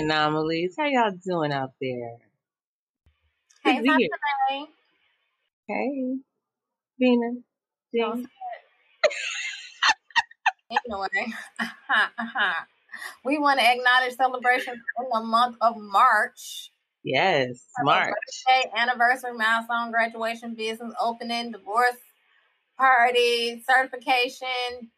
Hey, anomalies. How y'all doing out there? Hey, Good to hear. Hey, Venus. Don't Jean. say it. Anyway, we want to acknowledge celebrations in the month of March. Yes, March. birthday, anniversary, milestone, graduation, business opening, divorce party, certification.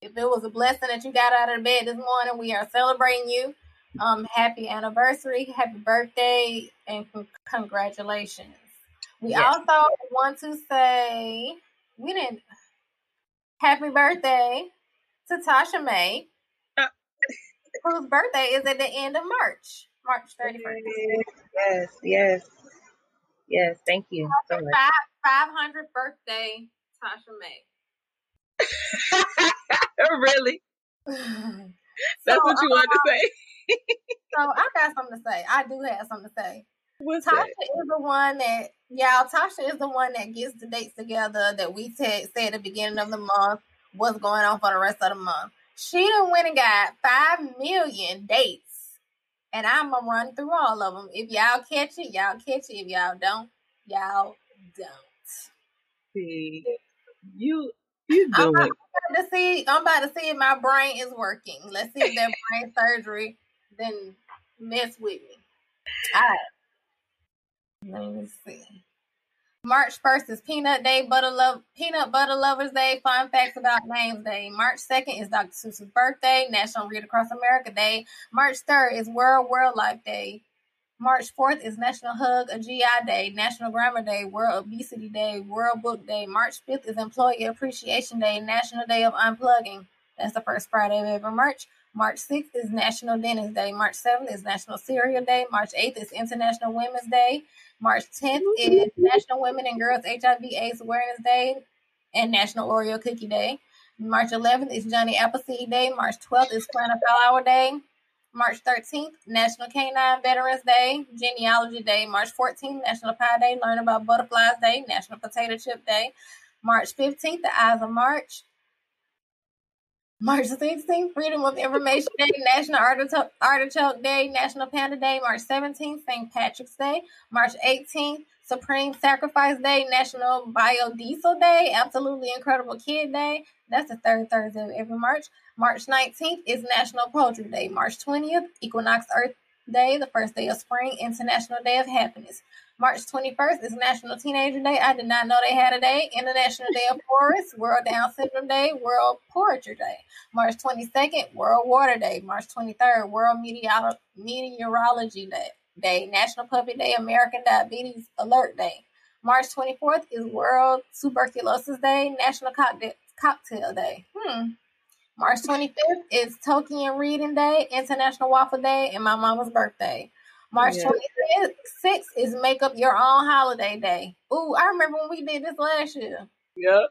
If it was a blessing that you got out of bed this morning, we are celebrating you. Um, happy anniversary, happy birthday, and congratulations. We Yes. also want to say we didn't happy birthday to Tasha May, Uh. whose birthday is at the end of March, March 31st. Yes, yes, yes. Thank you so much. Five, 500th birthday, Tasha May. really? so, That's what you wanted to say? So I got something to say. I do have something to say. What's Tasha that? is the one that, y'all, Tasha is the one that gets the dates together that we said say at the beginning of the month, what's going on for the rest of the month. She done went and got 5 million dates. And I'm going to run through all of them. If y'all catch it, y'all catch it. If y'all don't, y'all don't. See, you, you do it. I'm about to see. I'm about to see if my brain is working. Let's see if that brain surgery then mess with me. All right. Let me see. March 1st is Peanut Day, Butter Love Peanut Butter Lovers Day, Fun Facts About Names Day. March 2nd is Dr. Seuss's birthday, National Read Across America Day. March 3rd is World Wildlife Day. March 4th is National Hug a GI Day, National Grammar Day, World Obesity Day, World Book Day. March 5th is Employee Appreciation Day, National Day of Unplugging. That's the first Friday of every March. March 6th is National Dentist Day. March 7th is National Cereal Day. March 8th is International Women's Day. March 10th is National Women and Girls HIV AIDS Awareness Day and National Oreo Cookie Day. March 11th is Johnny Appleseed Day. March 12th is Flower Day. March 13th, National Canine Veterans Day, Genealogy Day. March 14th, National Pie Day, Learn About Butterflies Day, National Potato Chip Day. March 15th, the Ides of March. March 16th, Freedom of Information Day, National Artichoke, Artichoke Day, National Panda Day. March 17th, St. Patrick's Day. March 18th, Supreme Sacrifice Day, National Biodiesel Day, Absolutely Incredible Kid Day. That's the third Thursday of every March. March 19th is National Poetry Day. March 20th, Equinox Earth Day, the first day of spring, International Day of Happiness. March 21st is National Teenager Day. I did not know they had a day. International Day of Forest, World Down Syndrome Day, World Poetry Day. March 22nd, World Water Day. March 23rd, World Meteor- Meteorology Day. Day, National Puppy Day, American Diabetes Alert Day. March 24th is World Tuberculosis Day, National Cocktail, Cocktail Day. Hmm. March 25th is Tolkien Reading Day, International Waffle Day, and my mama's birthday. March Yeah. 26th is Make Up Your Own Holiday Day. Ooh, I remember when we did this last year. Yep.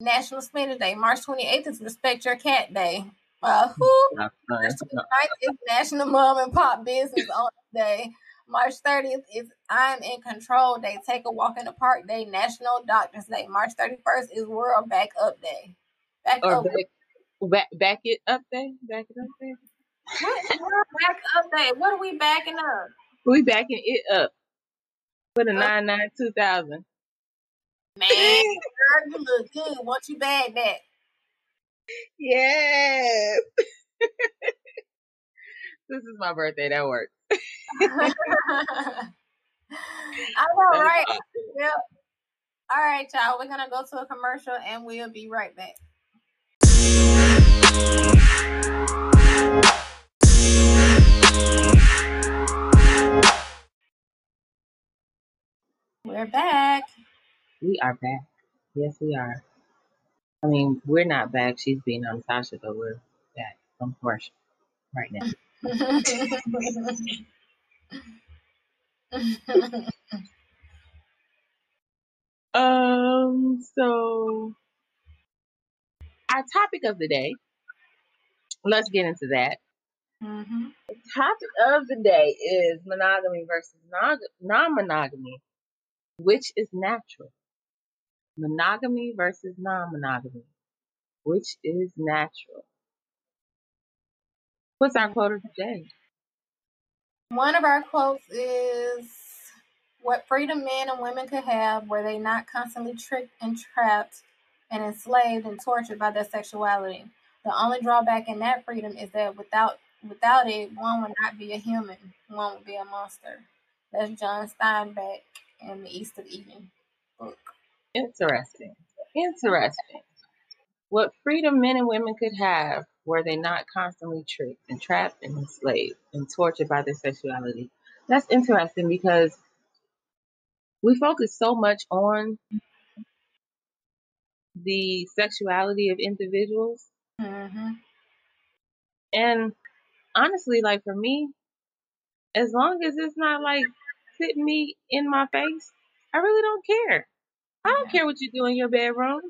National Spinach Day. March 28th is Respect Your Cat Day. Uh, who? March 29th is National Mom and Pop Business Owner Day. March 30th is I'm in Control Day. Take a Walk in the Park Day. National Doctors Day. March 31st is World Back Up Day. Back Or up. back, back, back it up there. Back it up there. What? Back Up Day. What are we backing up? We backing it up with a nine nine two thousand. Man, girl, you look good. Once you bag that. Yes. this is my birthday. That works. I know, right? awesome. Yep. All right, y'all. We're gonna go to a commercial and we'll be right back. We're back. We are back. Yes, we are. I mean, we're not back. She's being on Tasha, but we're back from commercial right now. Um, so our topic of the day, let's get into that. Mhm. The topic of the day is monogamy versus non monogamy. Which is natural? Monogamy versus non monogamy. Which is natural? What's our quote of the day? One of our quotes is what freedom men and women could have were they not constantly tricked and trapped and enslaved and tortured by their sexuality. The only drawback in that freedom is that without without it, one would not be a human, one would be a monster. That's John Steinbeck in the East of Eden book. Interesting. Interesting. What freedom men and women could have were they not constantly tricked and trapped and enslaved and tortured by their sexuality. That's interesting because we focus so much on the sexuality of individuals. Mm-hmm. And honestly, like for me, as long as it's not like hitting me in my face, I really don't care. I don't care what you do in your bedroom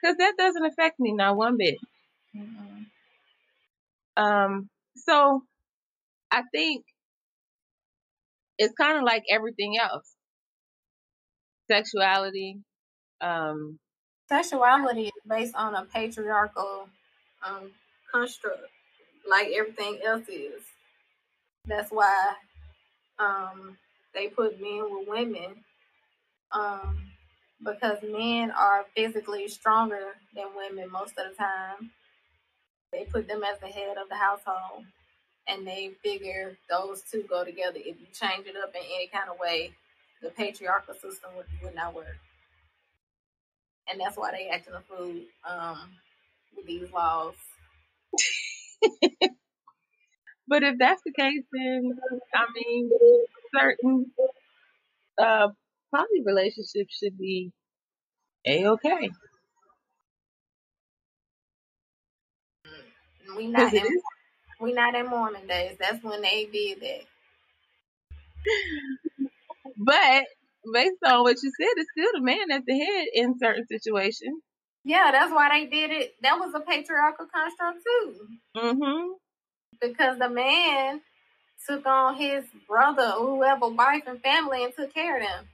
because that doesn't affect me not one bit. Mm-hmm. Um, so I think it's kind of like everything else. Sexuality, um, Sexuality is based on a patriarchal um, construct, like everything else is. That's why um, they put men with women, um, because men are physically stronger than women most of the time. They put them as the head of the household, and they figure those two go together. If you change it up in any kind of way, the patriarchal system would, would not work. And that's why they acting a fool um, these laws. but if that's the case, then I mean, certain uh, poly relationships should be a okay. We not in, we not in Mormon days. That's when they did that. But based on what you said, it's still the man at the head in certain situations. Yeah, that's why they did it. That was a patriarchal construct too, hmm because the man took on his brother, or whoever, wife and family, and took care of them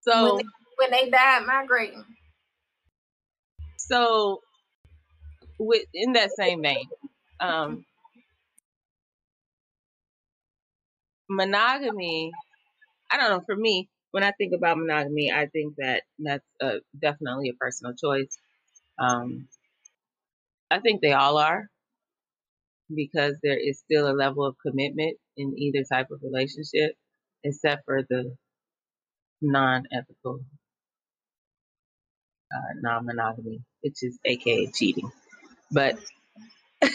So, when they, when they died migrating. so with in that same vein, um, monogamy. I don't know. For me, when I think about monogamy, I think that that's uh definitely a personal choice. Um, I think they all are because there is still a level of commitment in either type of relationship, except for the non-ethical uh, non-monogamy, which is aka cheating. But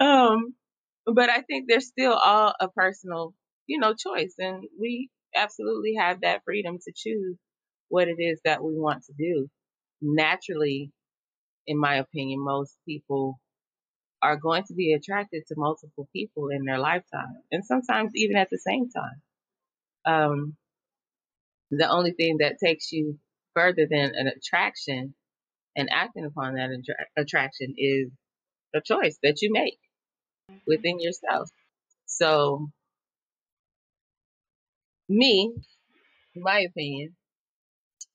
um, but I think there's still all a personal, you know, choice, and we absolutely have that freedom to choose what it is that we want to do. Naturally, in my opinion, most people are going to be attracted to multiple people in their lifetime, and sometimes even at the same time. Um, the only thing that takes you further than an attraction and acting upon that attra- attraction is a choice that you make within yourself. So, me, my opinion,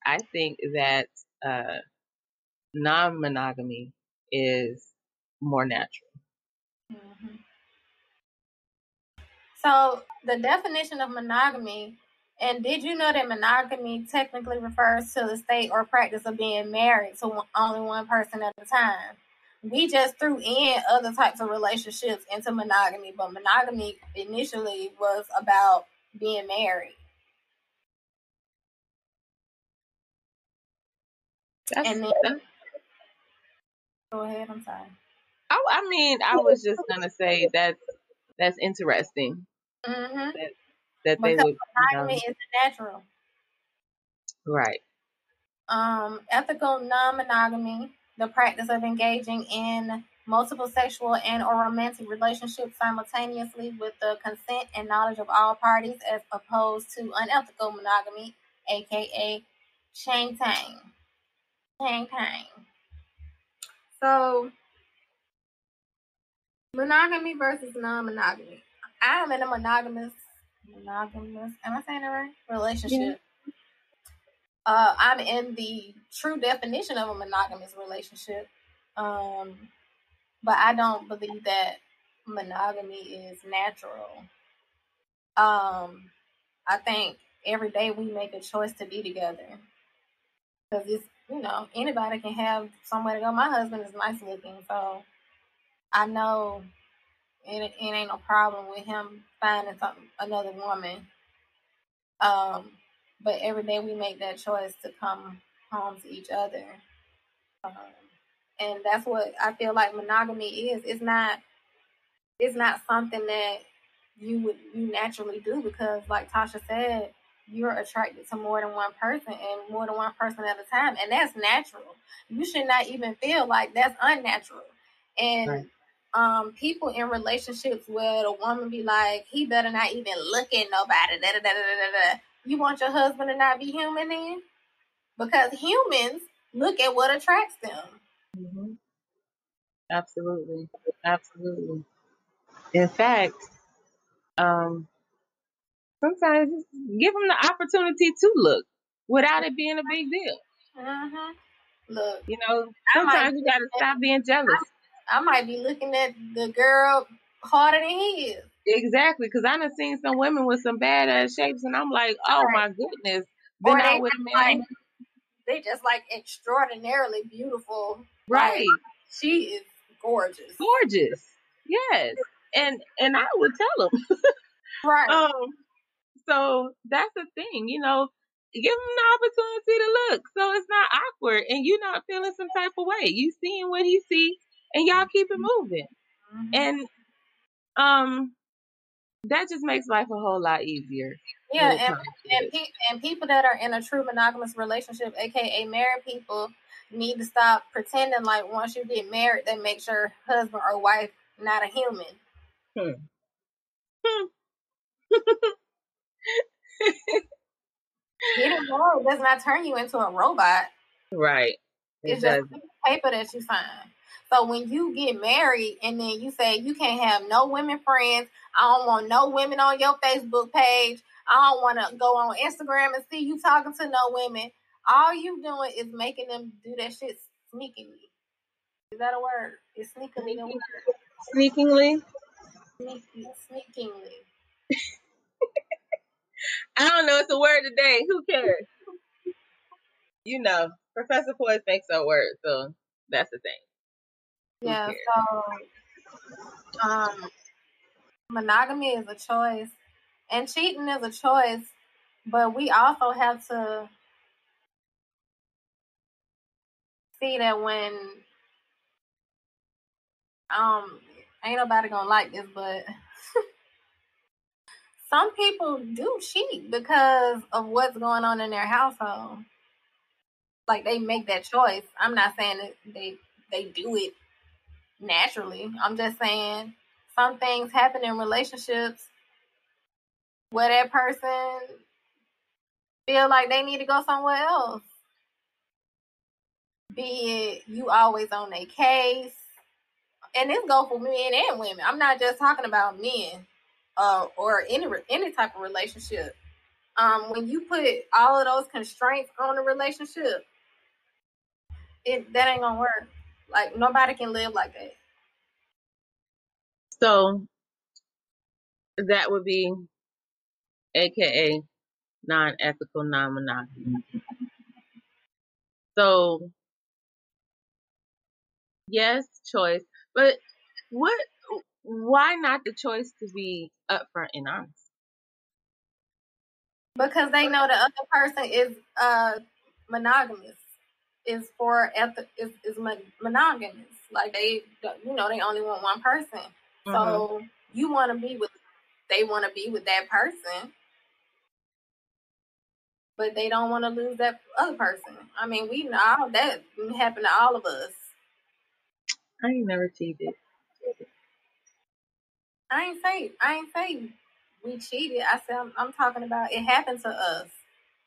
I think that uh, non monogamy is more natural. Mhm. So the definition of monogamy, and did you know that monogamy technically refers to the state or practice of being married to only one person at a time? We just threw in other types of relationships into monogamy, but monogamy initially was about being married. That's, And then, that's go ahead, I'm sorry. I, I mean, I was just gonna say that's that's interesting hmm that that they Because would, you know, monogamy is natural. right. um, ethical non-monogamy, the practice of engaging in multiple sexual and or romantic relationships simultaneously with the consent and knowledge of all parties as opposed to unethical monogamy, aka chain tang. Chain tang. So monogamy versus non-monogamy. I'm in a monogamous monogamous am I saying it right? Relationship. Uh, I'm in the true definition of a monogamous relationship. Um, but I don't believe that monogamy is natural. Um, I think every day we make a choice to be together because it's you know anybody can have somewhere to go. My husband is nice looking, so I know it, it ain't no problem with him finding something another woman. Um, but every day we make that choice to come home to each other. Um, and that's what I feel like monogamy is. It's not it's not something that you would you naturally do because like Tasha said, you're attracted to more than one person and more than one person at a time. And that's natural. You should not even feel like that's unnatural. And right. um people in relationships where the woman be like, he better not even look at nobody. Da, da, da, da, da, da. You want your husband to not be human then? Because humans look at what attracts them. Mm-hmm. Absolutely. Absolutely. In fact, um, sometimes give them the opportunity to look without it being a big deal. Mm-hmm. Look, you know, sometimes you gotta stop being jealous. I, I, might be looking at the girl harder than he is. Exactly, because I done seen some women with some bad ass shapes, and I'm like, oh right. my goodness. Been out with men. Like, they just like extraordinarily beautiful. Right. Like, she is gorgeous. Gorgeous. Yes. And and I would tell them. right. Um. So that's the thing, you know. Give them the opportunity to look, so it's not awkward, and you're not feeling some type of way. You seeing what he see, and y'all keep it moving. Mm-hmm. And um, that just makes life a whole lot easier. Yeah, and and, pe- and people that are in a true monogamous relationship, aka married people, need to stop pretending like once you get married, that makes your husband or wife not a human. Hmm. Hmm. Getting married does not turn you into a robot. Right. It it's doesn't. just paper that you sign. So when you get married and then you say you can't have no women friends, I don't want no women on your Facebook page. I don't want to go on Instagram and see you talking to no women. All you doing is making them do that shit sneakily. Is that a word? Is sneakily a word? Sneakingly? Sneaky, sneakingly. I don't know. It's a word today. Who cares? You know, Professor Poised makes a word, so that's the thing. Yeah, so um, monogamy is a choice, and cheating is a choice, but we also have to see that when um ain't nobody gonna like this, but some people do cheat because of what's going on in their household. Like they make that choice. I'm not saying that they they do it naturally. I'm just saying some things happen in relationships where that person feel like they need to go somewhere else. Be it you always on their case. And this go for men and women. I'm not just talking about men uh, or any any type of relationship. Um, when you put all of those constraints on a relationship, it that ain't gonna work. Like nobody can live like that. So that would be aka non-ethical non-monogamy. So yes, choice. But what why not the choice to be upfront and honest? Because they know the other person is uh monogamous is for eth- is is monogamous. Like they, you know, they only want one person. Mm-hmm. So you want to be with, they want to be with that person, but they don't want to lose that other person. I mean, we know that happened to all of us. I ain't never cheated. I ain't say I ain't say we cheated. I said I'm, I'm talking about it happened to us.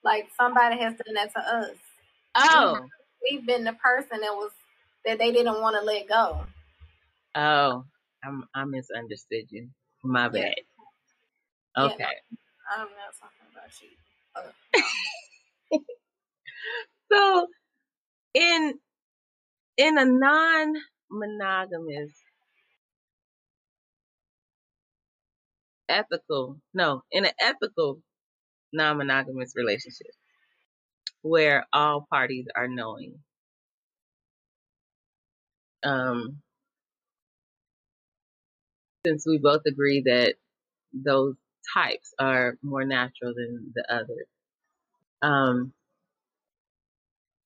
Like somebody has done that to us. Oh, we've, we've been the person that was that they didn't want to let go. Oh, I'm, I misunderstood you. My bad. Yeah. Okay. Yeah, I'm not talking about you. Uh, so, in in a non-monogamous ethical no in an ethical non-monogamous relationship where all parties are knowing. Um since we both agree that those types are more natural than the others um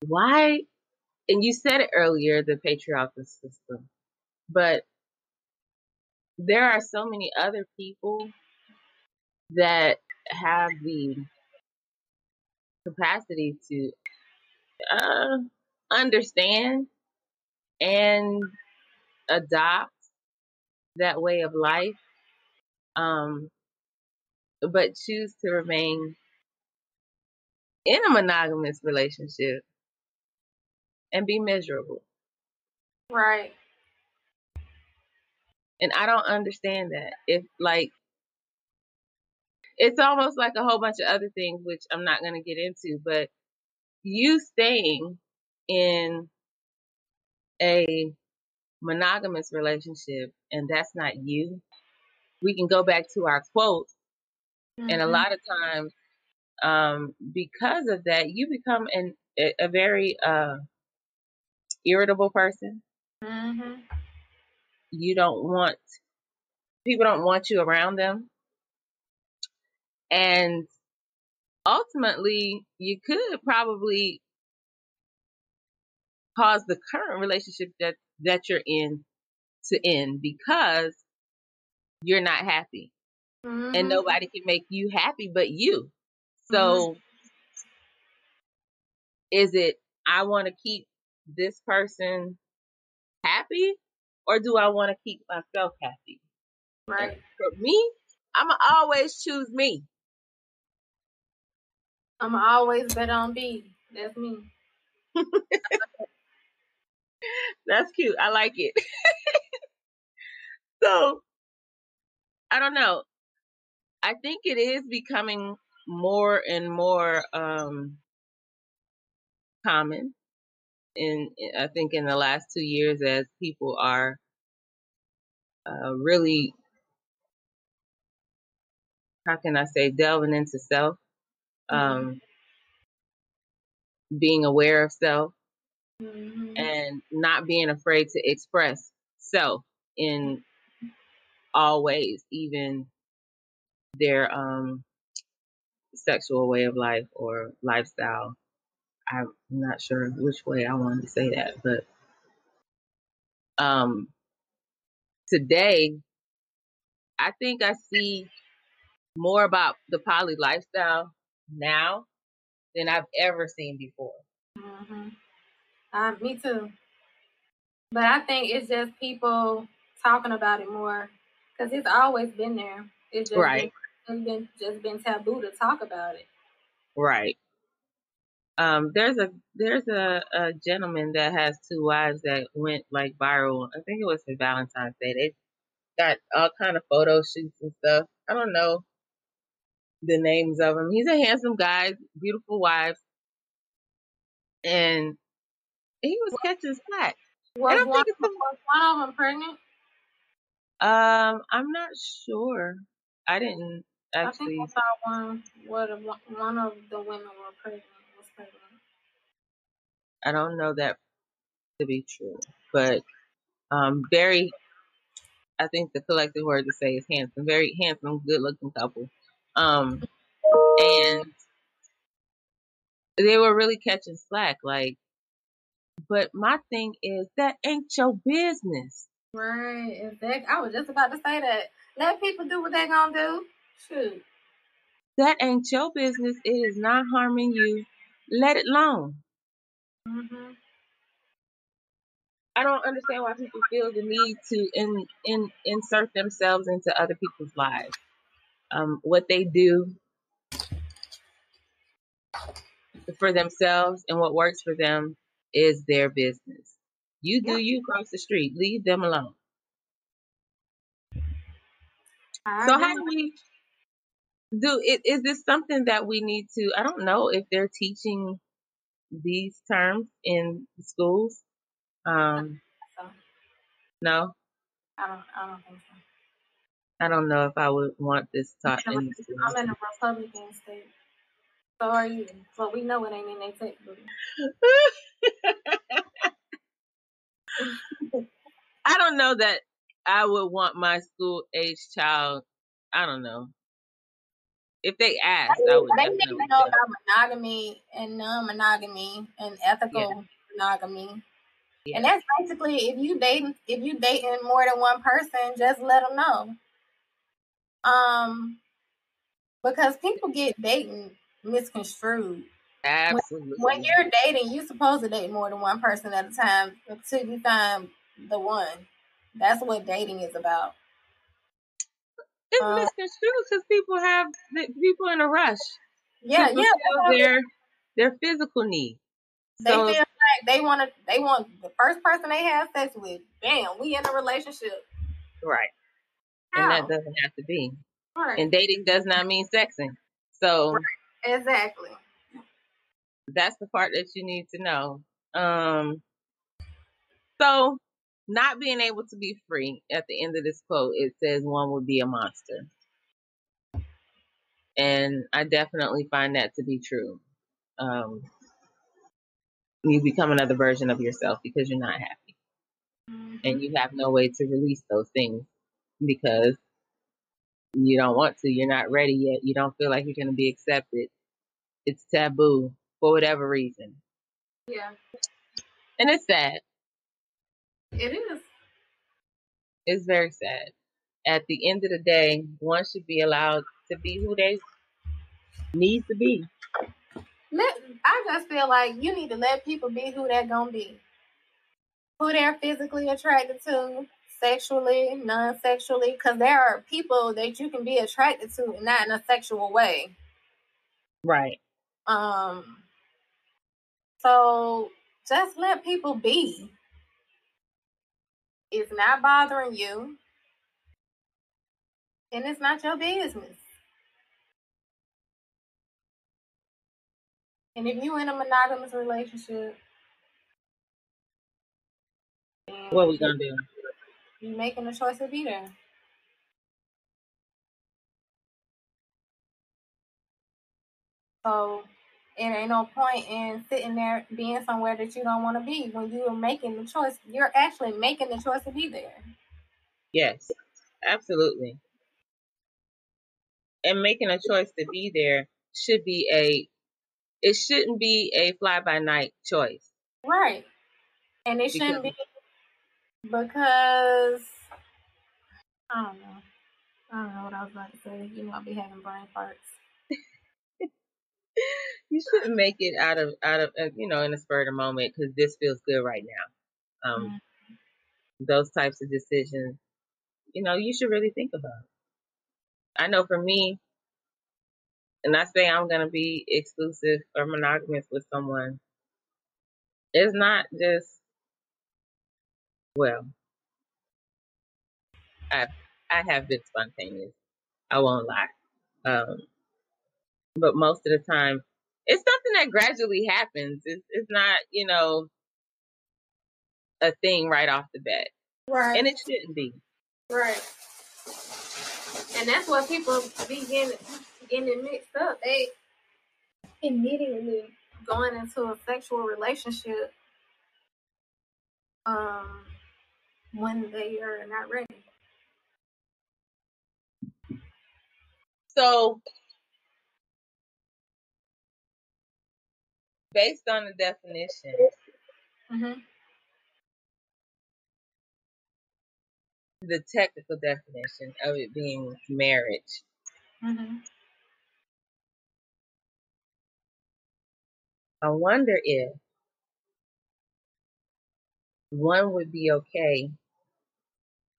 why and you said it earlier the patriarchal system but there are so many other people that have the capacity to uh, understand and adopt that way of life, um, but choose to remain in a monogamous relationship and be miserable. Right. And I don't understand that. If like it's almost like a whole bunch of other things which I'm not going to get into, but you staying in a monogamous relationship and that's not you, we can go back to our quotes. Mm-hmm. And a mm-hmm. lot of times, um, because of that, you become an, a, a very uh, irritable person. Mm-hmm. You don't want, people don't want you around them. And ultimately, you could probably cause the current relationship that that you're in to end because you're not happy. Mm-hmm. And nobody can make you happy but you. So mm-hmm. is it I want to keep this person happy or do I want to keep myself happy? Right. For me, I'm always choose me. I'm always bet on B. That's me. That's cute. I like it. so, I don't know. I think it is becoming more and more um, common in I think in the last two years as people are uh, really how can I say delving into self, mm-hmm. um, being aware of self, mm-hmm. and not being afraid to express self in all ways, even their um, sexual way of life or lifestyle. I'm not sure which way I wanted to say that, but um, today, I think I see more about the poly lifestyle now than I've ever seen before. Mm-hmm. Uh, me too. But I think it's just people talking about it more because it's always been there. It's just right. been, it's been just been taboo to talk about it. Right. Um, there's a there's a, a gentleman that has two wives that went like viral. I think it was for Valentine's Day. They got all kind of photo shoots and stuff. I don't know the names of him. He's a handsome guy, beautiful wife, and he was catching slack. Was one, was one of them pregnant? Um, I'm not sure. I didn't actually. I think I saw one. What one of the women were pregnant. I don't know that to be true, but um, very. I think the collective word to say is handsome. Very handsome, good-looking couple. Um, and they were really catching slack. Like but my thing is that ain't your business. Right. Exactly. I was just about to say that. Let people do what they gonna do. Shoot. That ain't your business. It is not harming you. Let it alone. Mm-hmm. I don't understand why people feel the need to in, in, insert themselves into other people's lives. Um, what they do for themselves and what works for them is their business. You do you cross the street. Leave them alone. so how do we do it? Is this something that we need to? I don't know if they're teaching these terms in schools. Um, So no, I don't. I don't think so. I don't know if I would want this taught I'm in the a- I'm in a Republican state. So are you. So we know it ain't in their textbook. I don't know that I would want my school age child. I don't know. If they asked, I would They need to know about monogamy and non-monogamy and ethical monogamy. Yeah. And that's basically if you dating if you dating more than one person, just let them know. Um, because people get dating misconstrued. Absolutely. When you're dating, you're supposed to date more than one person at a time until you find the one. That's what dating is about. It's uh, misconstrued because people have people in a rush Yeah, to yeah. their their physical needs. They So feel like they want to. They want the first person they have sex with. Bam, we in a relationship. right, How? and that doesn't have to be. Right. And dating does not mean sexing. So exactly. that's the part that you need to know. Um, so not being able to be free at the end of this quote, it says one would be a monster. And I definitely find that to be true. Um, you become another version of yourself because you're not happy Mhm. and you have no way to release those things because you don't want to. You're not ready yet. You don't feel like you're going to be accepted. It's taboo for whatever reason. Yeah, And it's sad. It is. It's very sad. At the end of the day, one should be allowed to be who they need to be. Let, I just feel like you need to let people be who they're gonna be, who they're physically attracted to, sexually, non-sexually. Because there are people that you can be attracted to, and not in a sexual way. Right. Um. So just let people be. It's not bothering you, and it's not your business. And if you're in a monogamous relationship, then What we gonna do? you making the choice to be there. So it ain't no point in sitting there being somewhere that you don't want to be when you are making the choice. You're actually making the choice to be there. Yes, absolutely. And making a choice to be there should be a, it shouldn't be a fly by night choice. Right. And it shouldn't be because I don't know. I don't know what I was about to say. You know, I'll be having brain farts. You shouldn't make it out of, out of, uh, you know, in a spur of the moment because this feels good right now. Um, those types of decisions, you know, you should really think about. I know for me, and I say I'm gonna be exclusive or monogamous with someone, it's not just well. I I have been spontaneous. I won't lie. Um, but most of the time, it's something that gradually happens. It's it's not you know a thing right off the bat, Right. and it shouldn't be. Right. And that's what people be getting getting mixed up. They immediately going into a sexual relationship um when they are not ready. So, based on the definition, Mm-hmm. the technical definition of it being marriage, Mm-hmm. I wonder if one would be okay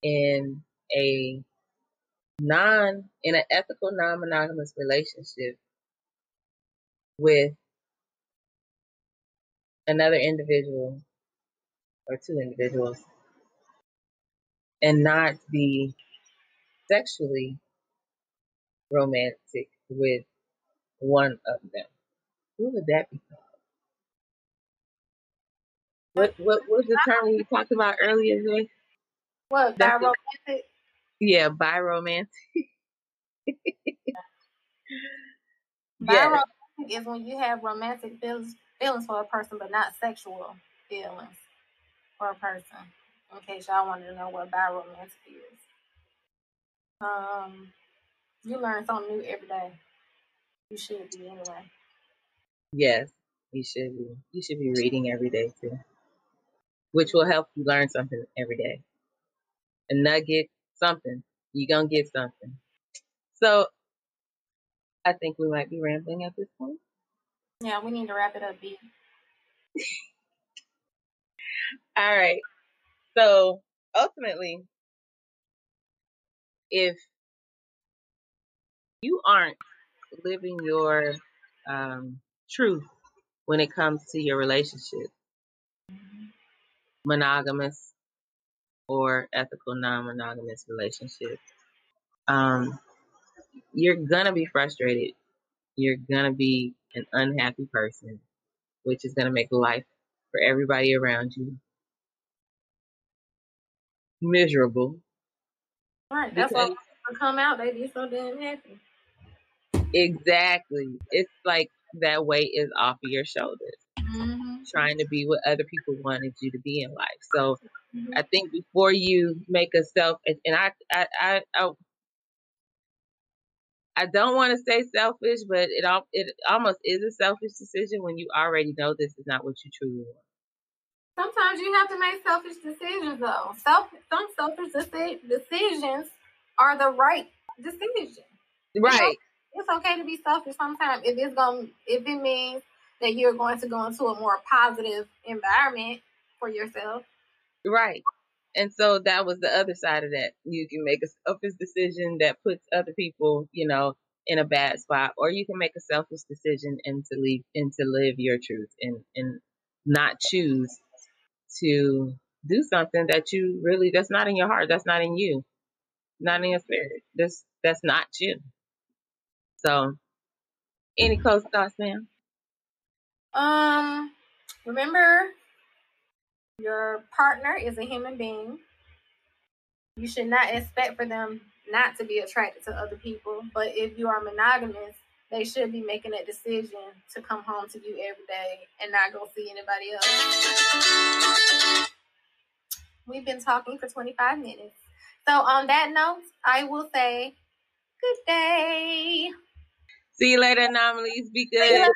in a non in an ethical non-monogamous relationship with another individual or two individuals and not be sexually romantic with one of them. Who would that be called? What what was the term we talked about earlier? What, biromantic? Yeah, biromantic. Biromantic is when you have romantic feelings, feelings for a person, but not sexual feelings for a person. In case y'all wanted to know what biromantic is. Um, you learn something new every day. You should be anyway. Yes, you should be. You should be reading every day too, which will help you learn something every day. A nugget, something. You're gonna get something. So I think we might be rambling at this point. Yeah, we need to wrap it up, B. All right. So ultimately, if you aren't living your um, truth when it comes to your relationship, monogamous or ethical non-monogamous relationship, um, you're gonna be frustrated. You're gonna be an unhappy person, which is gonna make life for everybody around you miserable. Right. That's why Because when I come out, they be so damn happy. exactly, it's like that weight is off of your shoulders. Mm-hmm. Trying to be what other people wanted you to be in life. So Mm-hmm. I think before you make a self, and and I, I, I, I, I don't want to say selfish, but it all, it almost is a selfish decision when you already know this is not what you truly want. Sometimes you have to make selfish decisions, though. Self, some selfish deci- decisions are the right decision. Right, It's okay to be selfish sometimes if it's going, if it means that you're going to go into a more positive environment for yourself. right. And so that was the other side of that. You can make a selfish decision that puts other people, you know, in a bad spot, or you can make a selfish decision and to leave and to live your truth and and not choose to do something that you really that's not in your heart, that's not in you, not in your spirit. That's that's not you. So, any close thoughts, ma'am? Um, remember, your partner is a human being. You should not expect for them not to be attracted to other people. But if you are monogamous, they should be making a decision to come home to you every day and not go see anybody else. We've been talking for 25 minutes. So, on that note, I will say good day. See you later, anomalies. Be good.